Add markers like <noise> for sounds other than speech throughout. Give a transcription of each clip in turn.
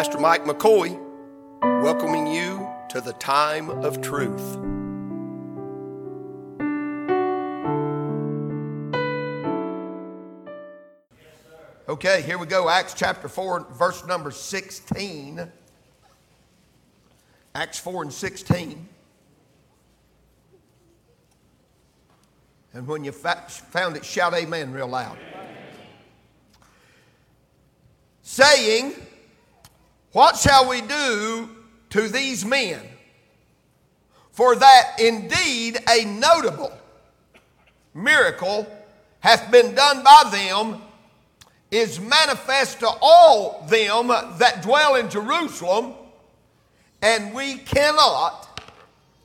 Pastor Mike McCoy, welcoming you to the time of truth. Okay, here we go. Acts chapter 4, verse number 16. Acts 4 and 16. And when you found it, shout amen real loud. Saying, What shall we do to these men? For that indeed a notable miracle hath been done by them is manifest to all them that dwell in Jerusalem, and we cannot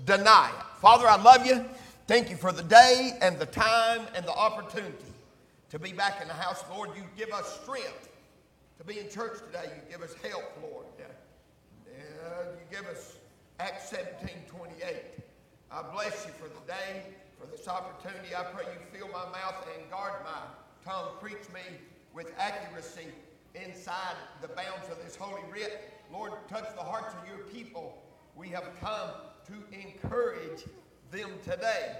deny it. Father, I love you. Thank you for the day and the time and the opportunity to be back in the house. Lord, you give us strength to be in church today. You give us help, Lord. Uh, you give us Acts 17 28. I bless you for the day, for this opportunity. I pray you fill my mouth and guard my tongue. Preach me with accuracy inside the bounds of this holy writ. Lord, touch the hearts of your people. We have come to encourage them today.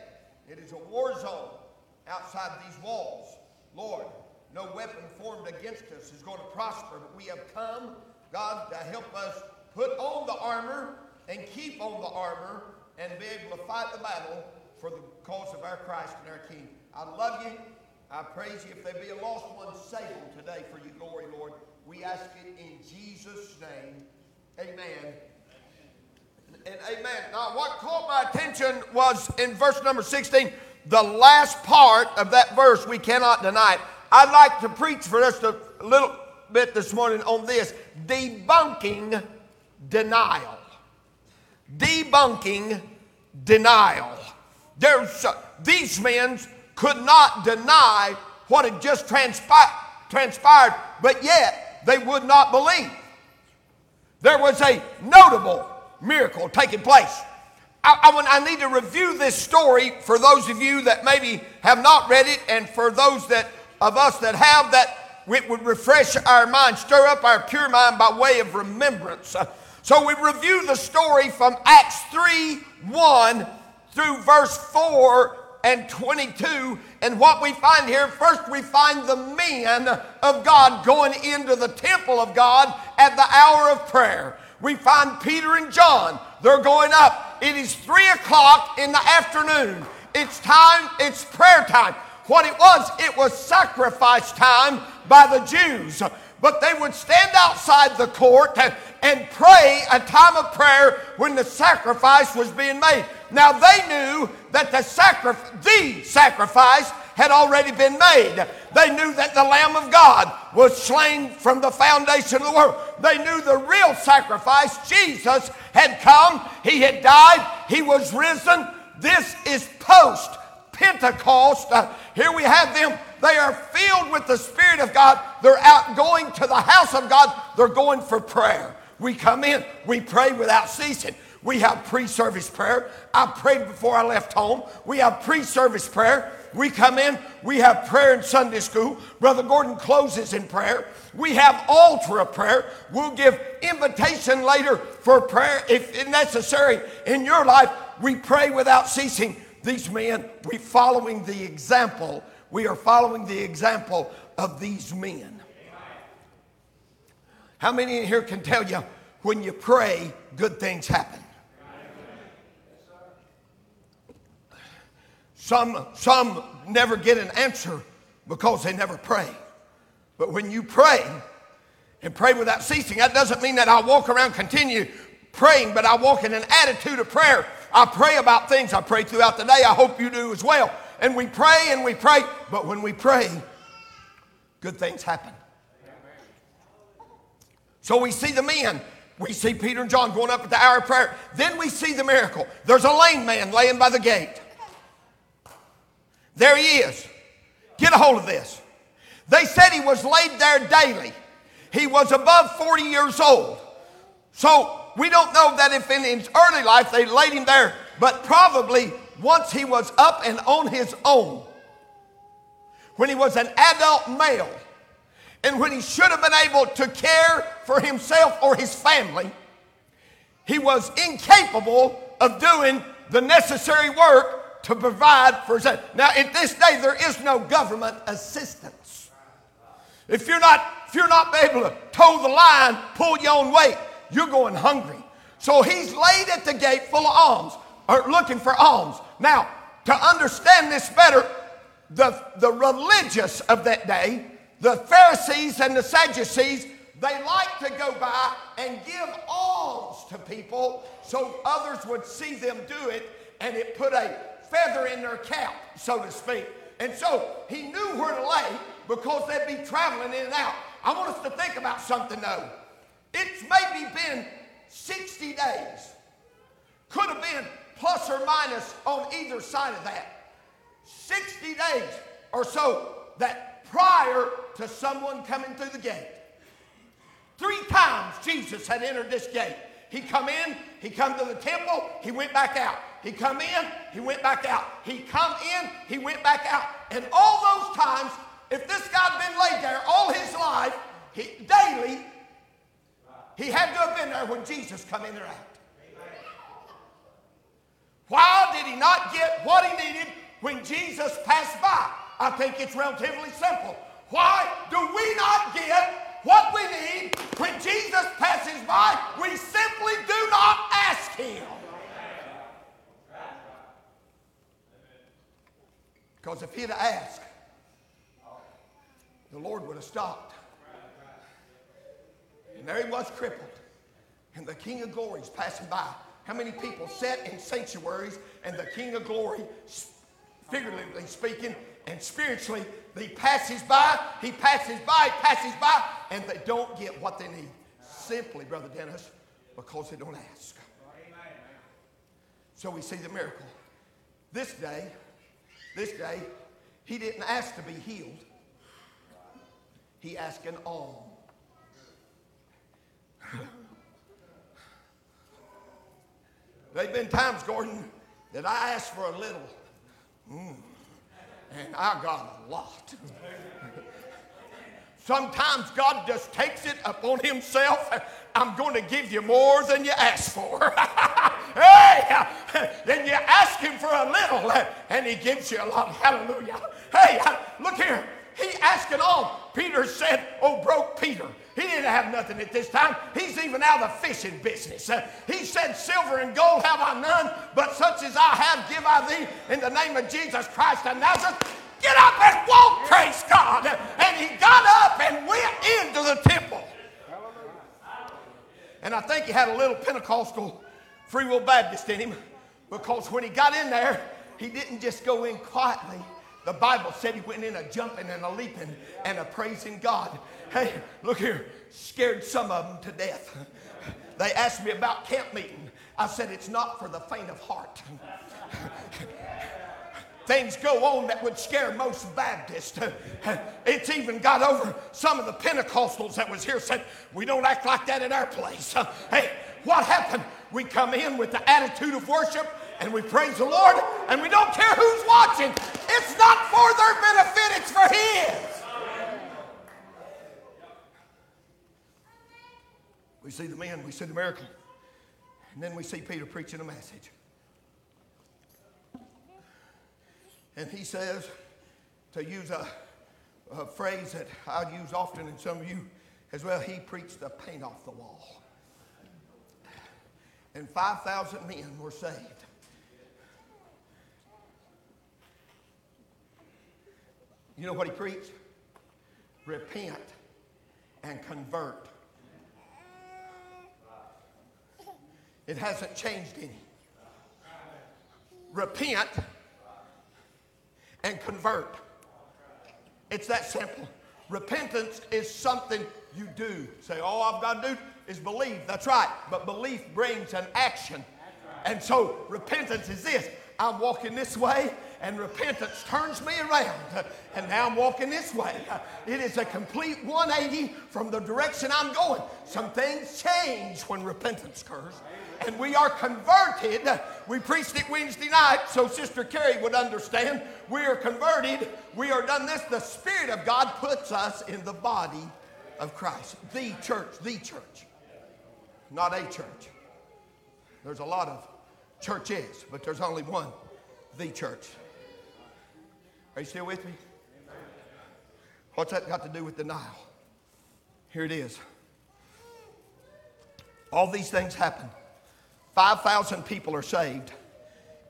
It is a war zone outside these walls. Lord, no weapon formed against us is going to prosper, but we have come, God, to help us put on the armor and keep on the armor and be able to fight the battle for the cause of our Christ and our King. I love you. I praise you. If there be a lost one, save them today for your glory, Lord. We ask it in Jesus' name. Amen and amen. Now, what caught my attention was in verse number 16, the last part of that verse, we cannot deny it. I'd like to preach for just a little bit this morning on this debunking denial. Debunking denial. There's, uh, these men could not deny what had just transpired, transpired, but yet they would not believe. There was a notable miracle taking place. I, I, I, need to review this story for those of you that maybe have not read it, and for those that of us that have, that it would refresh our mind, stir up our pure mind by way of remembrance. Uh, so we review the story from Acts 3 1 through verse 4 and 22. And what we find here, first we find the men of God going into the temple of God at the hour of prayer we find Peter and John. They're going up. It is three o'clock in the afternoon. It's time, it's prayer time. What it was, it was sacrifice time by the Jews. But they would stand outside the court and, pray a time of prayer when the sacrifice was being made. Now they knew that the, sacri- the sacrifice had already been made. They knew that the Lamb of God was slain from the foundation of the world. They knew the real sacrifice, Jesus, had come. He had died. He was risen. This is post Pentecost. Uh, here we have them. They are filled with the Spirit of God. They're out going to the house of God. They're going for prayer. We come in, we pray without ceasing. We have pre service prayer. I prayed before I left home. We have pre service prayer. We come in, we have prayer in Sunday school. Brother Gordon closes in prayer. We have altar of prayer. We'll give invitation later for prayer if necessary in your life. We pray without ceasing. These men, we following the example. We are following the example of these men. How many in here can tell you when you pray, good things happen? Some, some never get an answer because they never pray. But when you pray and pray without ceasing, that doesn't mean that I walk around continue praying, but I walk in an attitude of prayer. I pray about things. I pray throughout the day. I hope you do as well. And we pray and we pray, but when we pray, good things happen. So we see the men. We see Peter and John going up at the hour of prayer. Then we see the miracle. There's a lame man laying by the gate. There he is. Get a hold of this. They said he was laid there daily. He was above 40 years old. So we don't know that if in his early life they laid him there, but probably once he was up and on his own, when he was an adult male, And when he should have been able to care for himself or his family, he was incapable of doing the necessary work to provide for his. Now, at this day, there is no government assistance. If you're not, if you're not able to toe the line, pull your own weight, you're going hungry. So he's laid at the gate full of alms, or looking for alms. Now, to understand this better, the, the religious of that day, the Pharisees and the Sadducees, they like to go by and give alms to people so others would see them do it and it put a feather in their cap, so to speak. And so he knew where to lay because they'd be traveling in and out. I want us to think about something though. It's maybe been 60 days. Could have been plus or minus on either side of that. 60 days or so that prior to someone coming through the gate. Three times Jesus had entered this gate. He come in, he come to the temple, he went back out. He come in, he went back out. He come in, he went back out. And all those times, if this guy had been laid there all his life, he, daily, he had to have been there when Jesus come in or out. Why did he not get what he needed when Jesus passed by? I think it's relatively simple. Why do we not get what we need when Jesus passes by? We simply do not ask him. Because if he'd asked, the Lord would have stopped. And there he was crippled. And the King of Glory is passing by. How many people sat in sanctuaries and the King of Glory, figuratively speaking, and spiritually, he passes by, he passes by, he passes by, and they don't get what they need. Simply, Brother Dennis, because they don't ask. So we see the miracle. This day, this day, he didn't ask to be healed. He asked an alms. There've been times, Gordon, that I asked for a little, mm, and I got a lot. <laughs> Sometimes God just takes it upon Himself. I'm going to give you more than you ask for. <laughs> hey, then you ask Him for a little, and He gives you a lot. Hallelujah. Hey, look here. He asked it all. Peter said, Oh, broke Peter. He didn't have nothing at this time. He's even out of the fishing business. Uh, he said, Silver and gold have I none, but such as I have give I thee in the name of Jesus Christ of Nazareth. Get up and walk, praise God. And he got up and went into the temple. And I think he had a little Pentecostal Free Will Baptist in him because when he got in there, he didn't just go in quietly. The Bible said he went in a jumping and a leaping and a praising God. Hey, look here, scared some of them to death. They asked me about camp meeting. I said, it's not for the faint of heart. Things go on that would scare most Baptists. It's even got over some of the Pentecostals that was here said, we don't act like that in our place. Hey, what happened? We come in with the attitude of worship and we praise the Lord and we don't care who's watching. It's not for their benefit, it's for His. See the men, we see the miracle, and then we see Peter preaching a message. And he says, to use a, a phrase that I use often, and some of you as well, he preached the paint off the wall. And 5,000 men were saved. You know what he preached? Repent and convert. It hasn't changed any. Repent and convert. It's that simple. Repentance is something you do. Say, all I've got to do is believe. That's right. But belief brings an action. And so repentance is this I'm walking this way and repentance turns me around. And now I'm walking this way. It is a complete 180 from the direction I'm going. Some things change when repentance occurs. And we are converted. We preached it Wednesday night so Sister Carrie would understand. We are converted. We are done this. The Spirit of God puts us in the body of Christ. The church, the church. Not a church. There's a lot of churches, but there's only one, the church. Are you still with me? What's that got to do with denial? Here it is. All these things happen. 5,000 people are saved,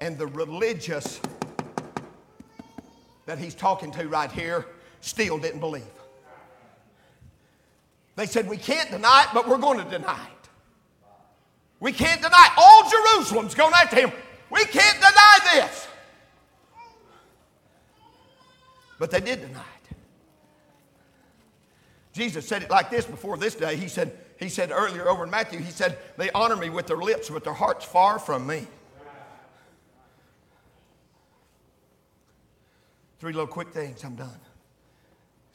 and the religious that he's talking to right here still didn't believe. They said, We can't deny it, but we're going to deny it. We can't deny it. All Jerusalem's going after him. We can't deny this. But they did deny it. Jesus said it like this before this day. He said, he said earlier over in Matthew, he said, They honor me with their lips, but their heart's far from me. Three little quick things, I'm done.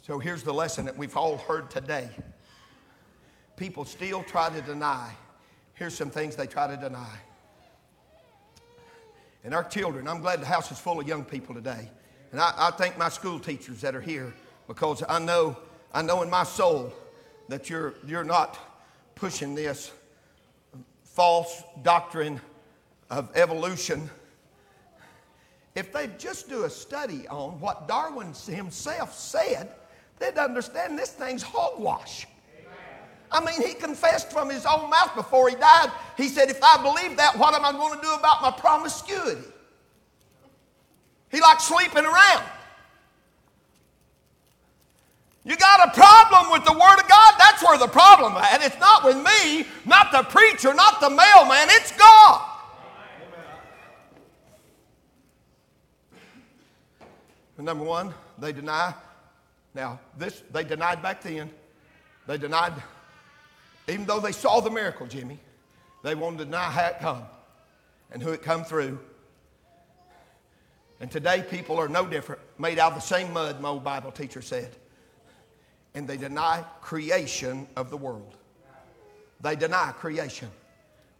So here's the lesson that we've all heard today. People still try to deny. Here's some things they try to deny. And our children, I'm glad the house is full of young people today. And I, I thank my school teachers that are here because I know, I know in my soul that you're, you're not pushing this false doctrine of evolution. If they just do a study on what Darwin himself said, they'd understand this thing's hogwash. I mean, he confessed from his own mouth before he died. He said, If I believe that, what am I going to do about my promiscuity? He likes sleeping around. You got a problem with the Word of God? That's where the problem is. And it's not with me, not the preacher, not the mailman, it's God. number one, they deny. Now, this they denied back then. They denied, even though they saw the miracle, Jimmy, they wanted to deny how it come and who it come through. And today people are no different, made out of the same mud, my old Bible teacher said and they deny creation of the world. They deny creation.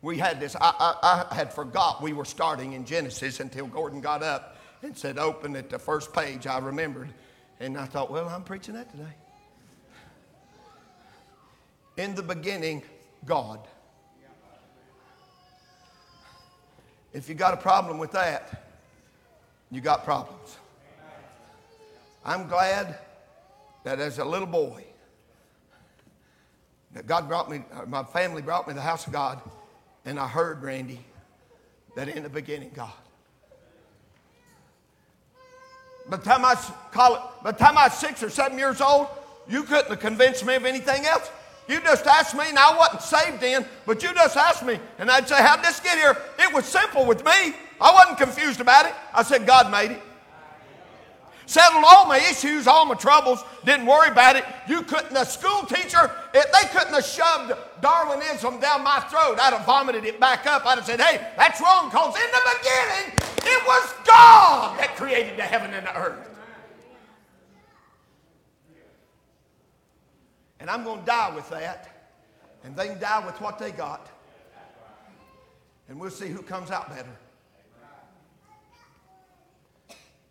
We had this, I, I, I, had forgot we were starting in Genesis until Gordon got up and said, open at the first page. I remembered. And I thought, well, I'm preaching that today. In the beginning, God. If you got a problem with that, you got problems. I'm glad that as a little boy, that God brought me, my family brought me to the house of God, and I heard, Randy, that in the beginning, God. By the time I was, by the time I was six or seven years old, you couldn't have convinced me of anything else. You just asked me, and I wasn't saved then, but you just asked me, and I'd say, How'd this get here? It was simple with me. I wasn't confused about it. I said, God made it settled all my issues, all my troubles, didn't worry about it. You couldn't, the school teacher, if they couldn't have shoved Darwinism down my throat, I'd have vomited it back up. I'd have said, hey, that's wrong, because in the beginning, it was God that created the heaven and the earth. And I'm going to die with that, and they can die with what they got. And we'll see who comes out better.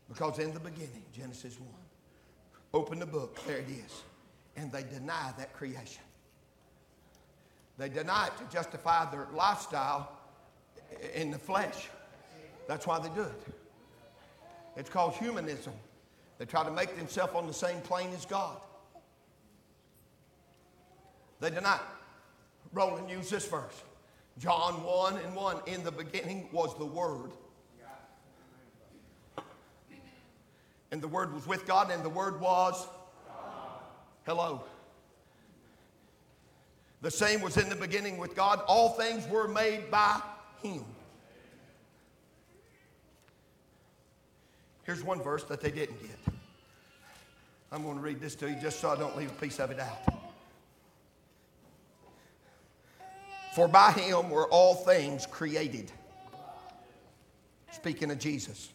Because in the beginning, Genesis 1, open the book, there it is. And they deny that creation. They deny it to justify their lifestyle in the flesh. That's why they do it. It's called humanism. They try to make themselves on the same plane as God. They deny. Roland used this verse. John 1 and 1. In the beginning was the Word And the Word was with God, and the Word was? Hello. The same was in the beginning with God. All things were made by Him. Here's one verse that they didn't get. I'm going to read this to you just so I don't leave a piece of it out. For by him were all things created. Speaking of Jesus.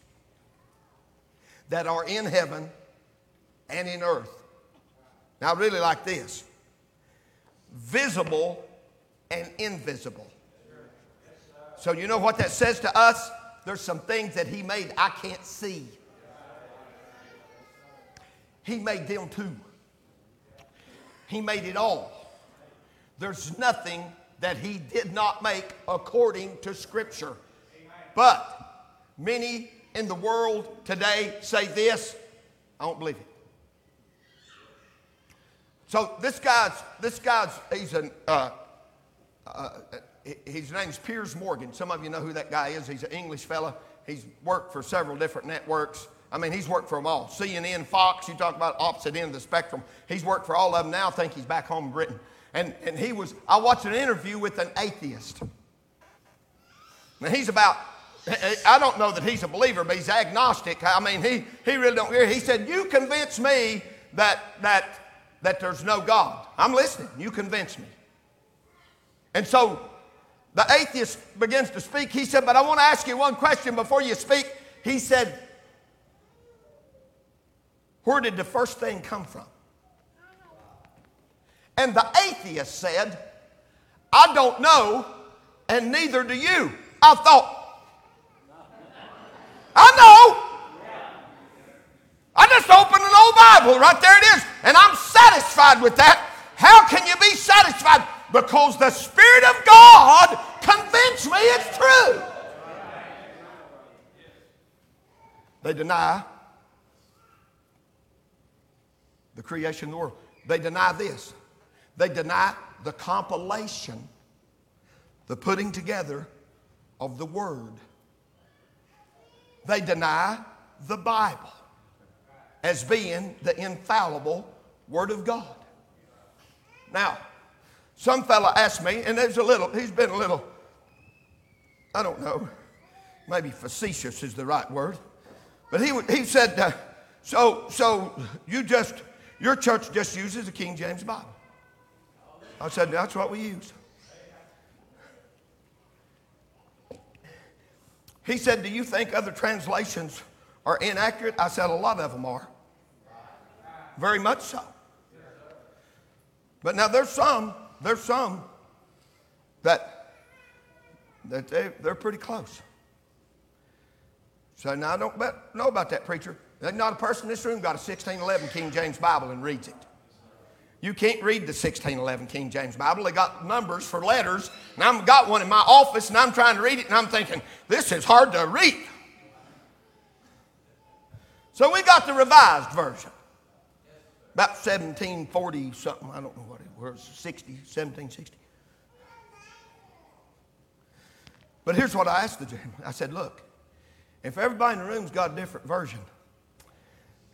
That are in heaven and in earth. Now, I really like this visible and invisible. So, you know what that says to us? There's some things that He made I can't see. He made them too. He made it all. There's nothing that He did not make according to Scripture. But many in the world today say this I don't believe it. So this guy's, this guy's, he's an, uh, uh, his name's Piers Morgan. Some of you know who that guy is. He's an English fella. He's worked for several different networks. I mean, he's worked for them all. CNN, Fox, you talk about opposite end of the spectrum. He's worked for all of them now. I think he's back home in Britain. And, and he was, I watched an interview with an atheist. Now, he's about, I don't know that he's a believer, but he's agnostic. I mean, he, he really don't care. He said, You convince me that, that, that there's no God. I'm listening. You convince me. And so the atheist begins to speak. He said, But I want to ask you one question before you speak. He said, Where did the first thing come from? And the atheist said, I don't know, and neither do you. I thought, I know. I just opened an old Bible, right there it is, and I'm satisfied with that. How can you be satisfied? Because the Spirit of God convinced me it's true. They deny the creation of the world. They deny this. They deny the compilation, the putting together of the Word. They deny the Bible as being the infallible Word of God. Now, some fella asked me, and there's a little, he's been a little, I don't know, maybe facetious is the right word, but he, he said, uh, so, so you just, your church just uses the King James Bible. I said, that's what we use. He said, Do you think other translations are inaccurate? I said, A lot of them are. Very much so. But now there's some, there's some that, that they, they're pretty close. So now I don't know about that preacher. Not a person in this room got a 1611 King James Bible and reads it. You can't read the 1611 King James Bible. They got numbers for letters, and I've got one in my office, and I'm trying to read it, and I'm thinking, this is hard to read. So we got the revised version. About 1740 something, I don't know what it was, 60, 1760. But here's what I asked the gentleman. I said, look, if everybody in the room's got a different version,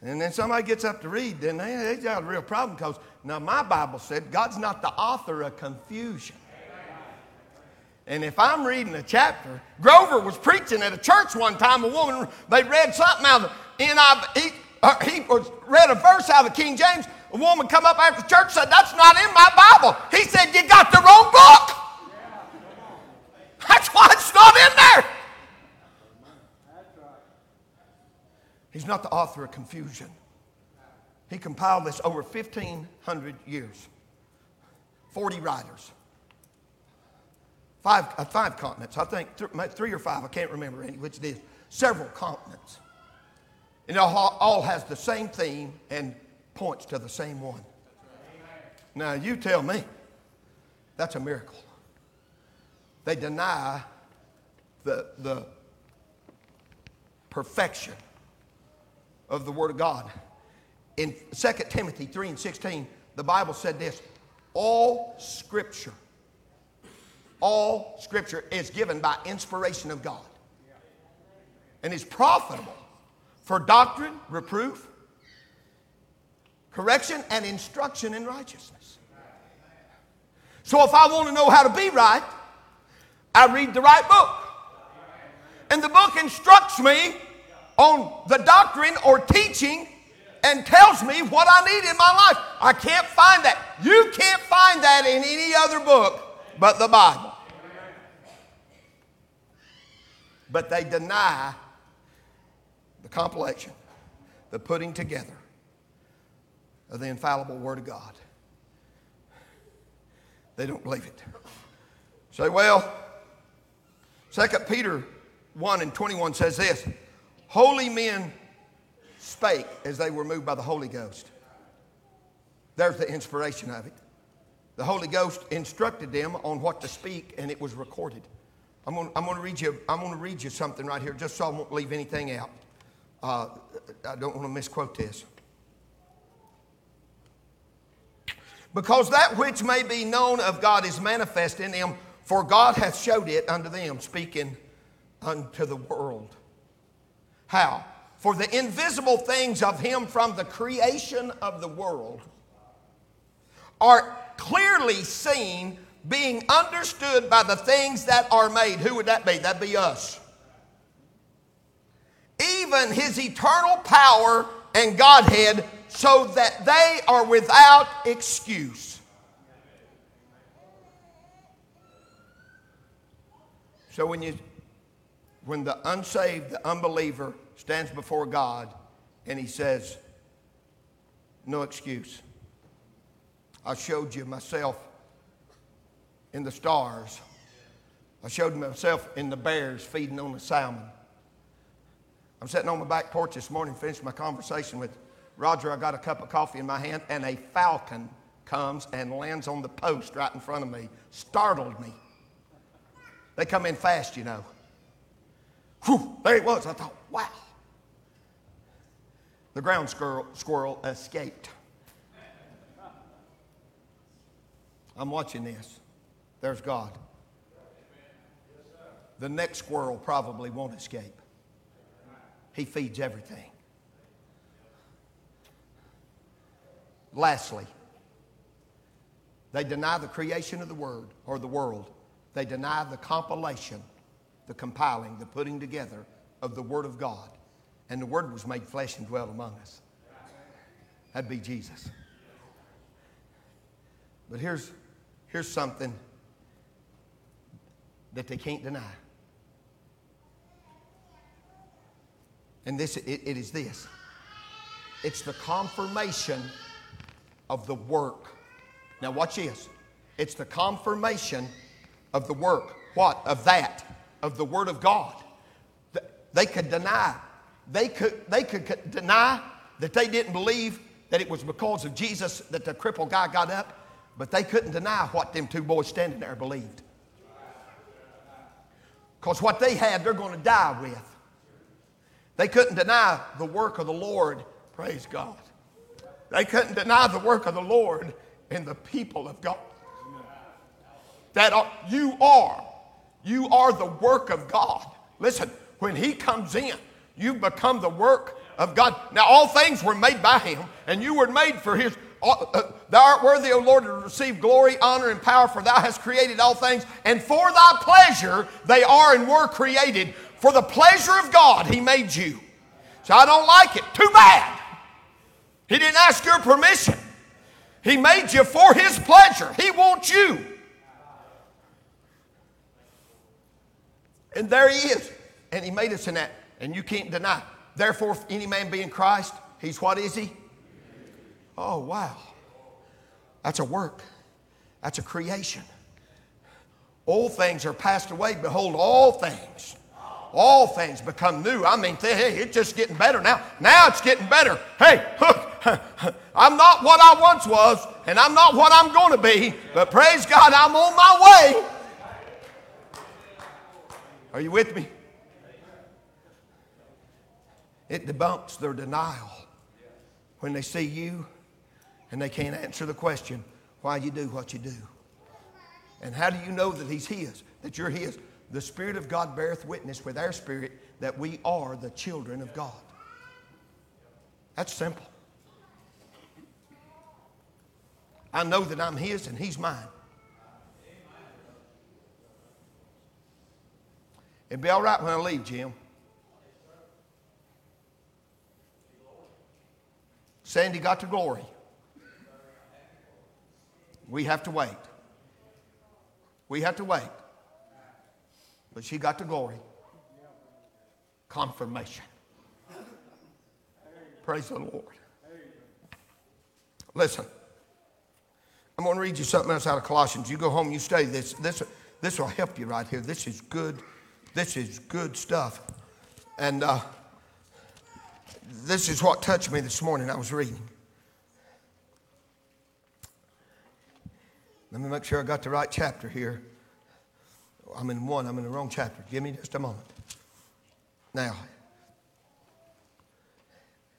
and then somebody gets up to read, then they, they got a real problem because now my Bible said God's not the author of confusion. And if I'm reading a chapter, Grover was preaching at a church one time. A woman, they read something out of the NIV. He, uh, he read a verse out of the King James. A woman come up after church said, "That's not in my Bible." He said, "You got the wrong book. <laughs> That's why it's not in there." He's not the author of confusion. He compiled this over 1,500 years, 40 writers, five, uh, five continents, I think th- three or five, I can't remember any, which it is, several continents. And all, all has the same theme and points to the same one. Now, you tell me, that's a miracle. They deny the, the perfection of the Word of God. In 2 Timothy 3 and 16, the Bible said this All Scripture, all Scripture is given by inspiration of God and is profitable for doctrine, reproof, correction, and instruction in righteousness. So if I want to know how to be right, I read the right book. And the book instructs me on the doctrine or teaching and tells me what I need in my life. I can't find that. You can't find that in any other book but the Bible. But they deny the compilation. the putting together of the infallible Word of God. They don't believe it. Say, well, 2 Peter 1 and 21 says this Holy men spake as they were moved by the Holy Ghost. There's the inspiration of it. The Holy Ghost instructed them on what to speak, and it was recorded. I'm going, I'm going to read you. I'm going to read you something right here, just so I won't leave anything out. Uh, I don't want to misquote this. Because that which may be known of God is manifest in them, for God hath showed it unto them, speaking unto the world. How? For the invisible things of Him from the creation of the world are clearly seen, being understood by the things that are made. Who would that be? That'd be us. Even His eternal power and Godhead, so that they are without excuse. So when you when the unsaved, the unbeliever stands before God and he says, No excuse. I showed you myself in the stars. I showed myself in the bears feeding on the salmon. I'm sitting on my back porch this morning, finished my conversation with Roger. I got a cup of coffee in my hand, and a falcon comes and lands on the post right in front of me. Startled me. They come in fast, you know. Whew, there it was. I thought, wow. The ground squirrel, squirrel escaped. I'm watching this. There's God. The next squirrel probably won't escape. He feeds everything. Lastly, they deny the creation of the word or the world. They deny the compilation, the compiling, the putting together of the word of God. And the word was made flesh and dwelt among us. That'd be Jesus. But here's, here's something that they can't deny. And this it, it is this. It's the confirmation of the work. Now watch this. It's the confirmation of the work. What? Of that. Of the Word of God. They could deny. They could, they could deny that they didn't believe that it was because of Jesus that the crippled guy got up, but they couldn't deny what them two boys standing there believed. Because what they had, they're going to die with. They couldn't deny the work of the Lord. Praise God. They couldn't deny the work of the Lord in the people of God. That are, you are. You are the work of God. Listen, when He comes in, you become the work of God. Now, all things were made by Him, and you were made for His. Uh, thou art worthy, O Lord, to receive glory, honor, and power, for Thou hast created all things, and for Thy pleasure they are and were created. For the pleasure of God, He made you. So I don't like it. Too bad. He didn't ask your permission. He made you for His pleasure. He wants you. And there He is. And He made us in that. And you can't deny. Therefore, if any man be in Christ, he's what is he? Oh, wow. That's a work, that's a creation. Old things are passed away. Behold, all things, all things become new. I mean, hey, it's just getting better now. Now it's getting better. Hey, <laughs> I'm not what I once was, and I'm not what I'm going to be, but praise God, I'm on my way. Are you with me? It debunks their denial when they see you and they can't answer the question why you do what you do. And how do you know that He's His, that you're His? The Spirit of God beareth witness with our spirit that we are the children of God. That's simple. I know that I'm His and He's mine. It'd be all right when I leave, Jim. Sandy got to glory. We have to wait. We have to wait. But she got to glory. Confirmation. Praise the Lord. Listen, I'm going to read you something else out of Colossians. You go home, you study this. This, this will help you right here. This is good. This is good stuff. And uh, this is what touched me this morning. I was reading. Let me make sure I got the right chapter here. I'm in one, I'm in the wrong chapter. Give me just a moment. Now,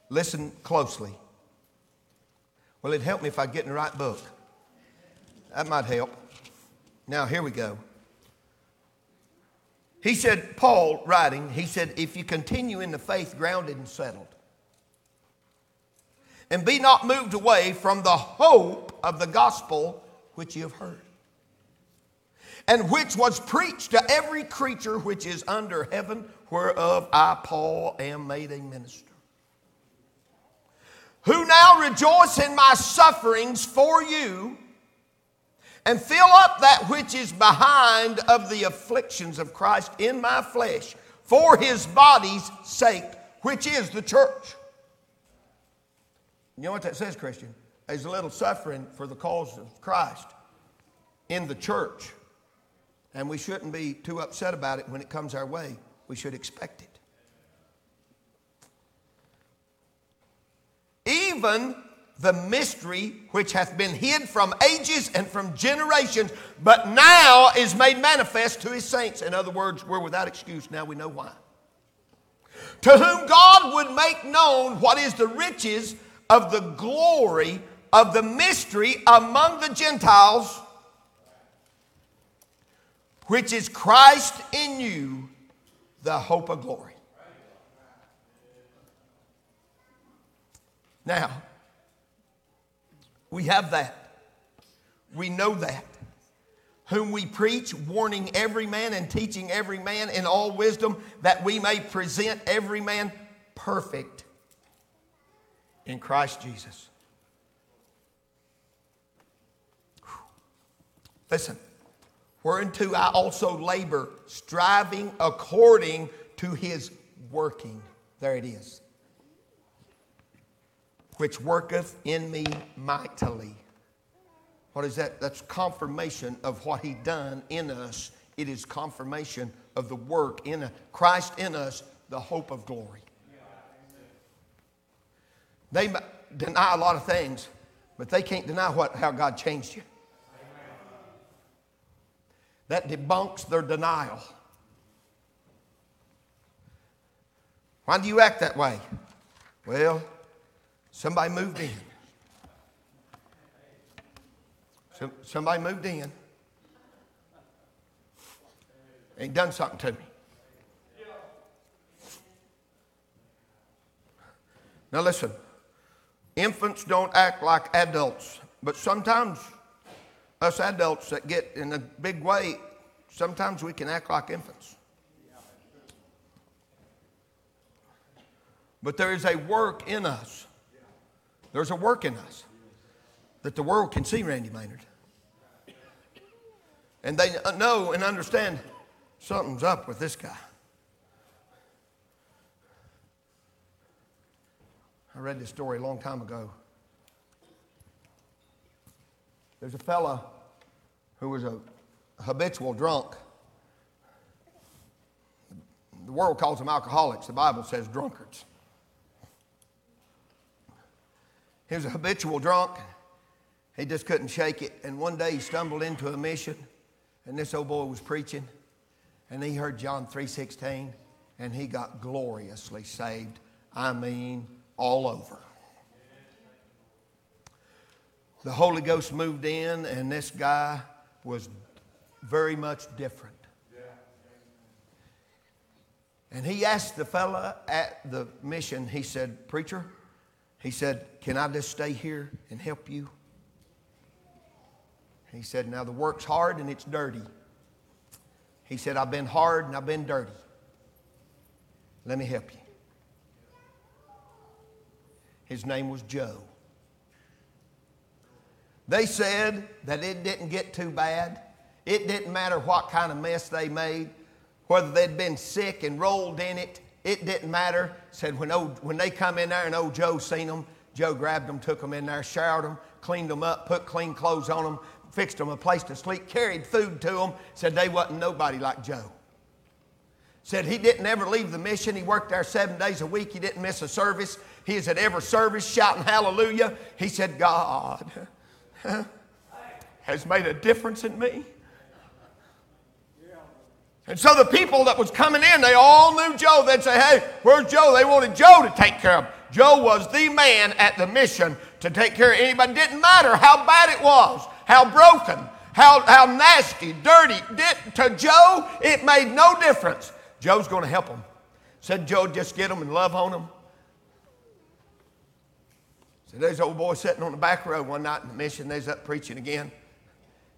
listen closely. Well, it'd help me if I get in the right book. That might help. Now, here we go. He said, Paul writing, he said, if you continue in the faith grounded and settled, and be not moved away from the hope of the gospel which you have heard, and which was preached to every creature which is under heaven, whereof I, Paul, am made a minister. Who now rejoice in my sufferings for you, and fill up that which is behind of the afflictions of Christ in my flesh, for his body's sake, which is the church. You know what that says, Christian? There's a little suffering for the cause of Christ in the church. And we shouldn't be too upset about it when it comes our way. We should expect it. Even the mystery which hath been hid from ages and from generations, but now is made manifest to his saints. In other words, we're without excuse. Now we know why. To whom God would make known what is the riches of the glory of the mystery among the Gentiles which is Christ in you, the hope of glory. Now, we have that. We know that. Whom we preach, warning every man and teaching every man in all wisdom, that we may present every man perfect in Christ Jesus. Listen. Whereunto I also labor, striving according to his working. There it is. Which worketh in me mightily. What is that? That's confirmation of what he done in us. It is confirmation of the work in Christ in us, the hope of glory. They deny a lot of things, but they can't deny what, how God changed you. That debunks their denial. Why do you act that way? Well, somebody moved in. somebody moved in and done something to me. Now, listen infants don't act like adults, but sometimes us adults that get in a big way, sometimes we can act like infants. But there is a work in us. There's a work in us that the world can see, Randy Maynard. And they know and understand something's up with this guy. I read this story a long time ago. There's a fella who was a habitual drunk. The world calls them alcoholics, the Bible says drunkards. He was a habitual drunk. He just couldn't shake it. And one day he stumbled into a mission, and this old boy was preaching, and he heard John 3:16, and he got gloriously saved. I mean, all over the Holy Ghost moved in, and this guy was very much different. And he asked the fella at the mission, he said, Preacher, he said, Can I just stay here and help you? He said, Now the work's hard and it's dirty. He said, I've been hard and I've been dirty. Let me help you. His name was Joe. They said that it didn't get too bad. It didn't matter what kind of mess they made, whether they'd been sick and rolled in it, it didn't matter. Said when, old, when they come in there and old Joe seen them, Joe grabbed them, took them in there, showered them, cleaned them up, put clean clothes on them, fixed them a place to sleep, carried food to them. Said they wasn't nobody like Joe. Said he didn't ever leave the mission. He worked there seven days a week. He didn't miss a service. He is at every service shouting hallelujah. He said, God <laughs> has made a difference in me. And so the people that was coming in, they all knew Joe. They'd say, hey, where's Joe? They wanted Joe to take care of them. Joe was the man at the mission to take care of anybody. Didn't matter how bad it was, how broken, how, how nasty, dirty. Did, to Joe, it made no difference. Joe's going to help them. Said Joe, just get them and love on them. Said there's old boy sitting on the back row one night in the mission. They's up preaching again.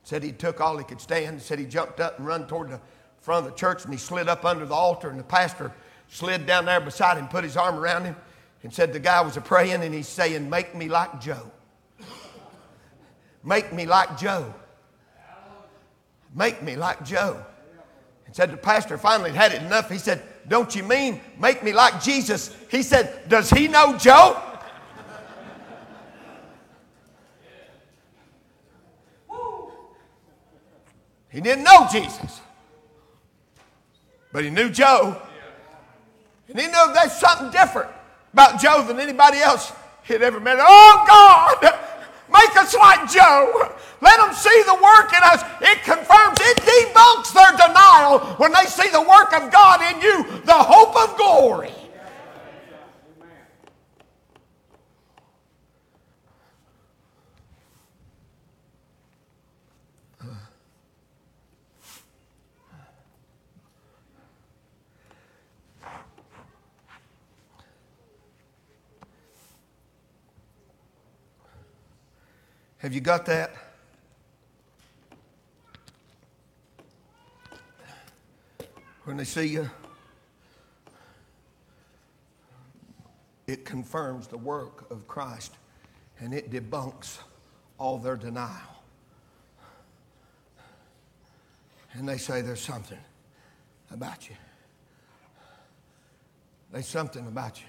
Said he took all he could stand. Said he jumped up and run toward the front of the church and he slid up under the altar and the pastor slid down there beside him, put his arm around him, and said the guy was a praying and he's saying, Make me like Joe. Make me like Joe. Make me like Joe. And said the pastor finally had it enough. He said, Don't you mean make me like Jesus? He said, Does he know Joe? He didn't know Jesus. But he knew Joe. And he knew there's something different about Joe than anybody else he'd ever met. Oh, God, make us like Joe. Let them see the work in us. It confirms, it debunks their denial when they see the work of God in you, the hope of glory. Have you got that? When they see you, it confirms the work of Christ and it debunks all their denial. And they say there's something about you. There's something about you.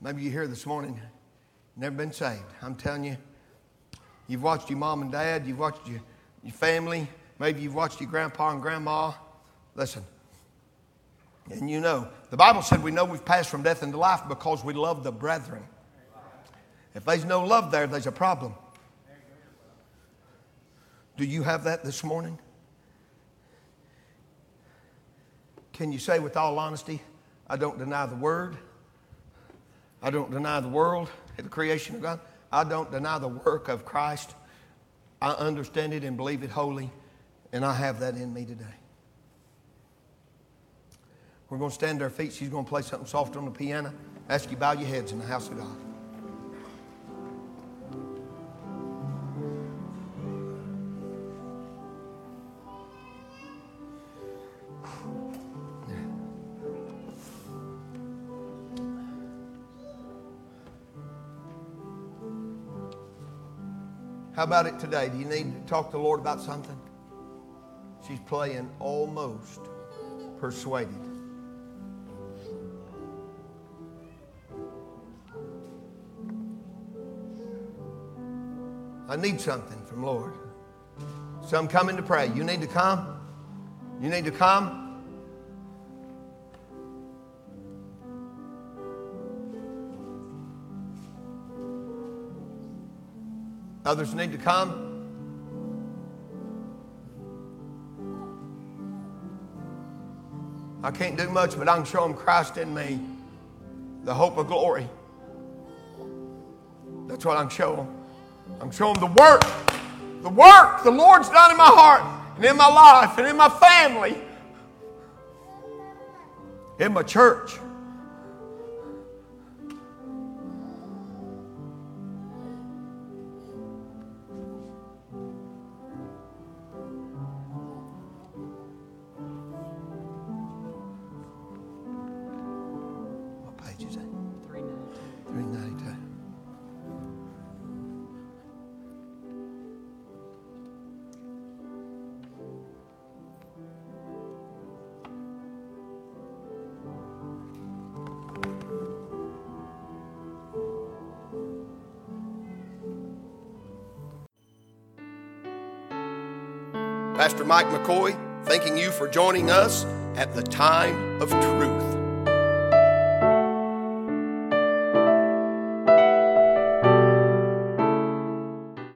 Maybe you're here this morning never been saved. I'm telling you, you've watched your mom and dad, you've watched your, your family, maybe you've watched your grandpa and grandma. Listen, and you know, the Bible said we know we've passed from death into life because we love the brethren. If there's no love there, there's a problem. Do you have that this morning? Can you say with all honesty, I don't deny the word, I don't deny the world, the creation of God. I don't deny the work of Christ. I understand it and believe it wholly, and I have that in me today. We're going to stand to our feet. She's going to play something soft on the piano. ask you bow your heads in the house of God. How about it today? Do you need to talk to the Lord about something? She's playing almost persuaded. I need something from Lord. So I'm coming to pray. You need to come? You need to come? Others need to come. I can't do much, but I can show them Christ in me, the hope of glory. That's what I can show them. I can show them the work, the work the Lord's done in my heart and in my life and in my family, in my church. Pastor Mike McCoy, thanking you for joining us at the time of truth.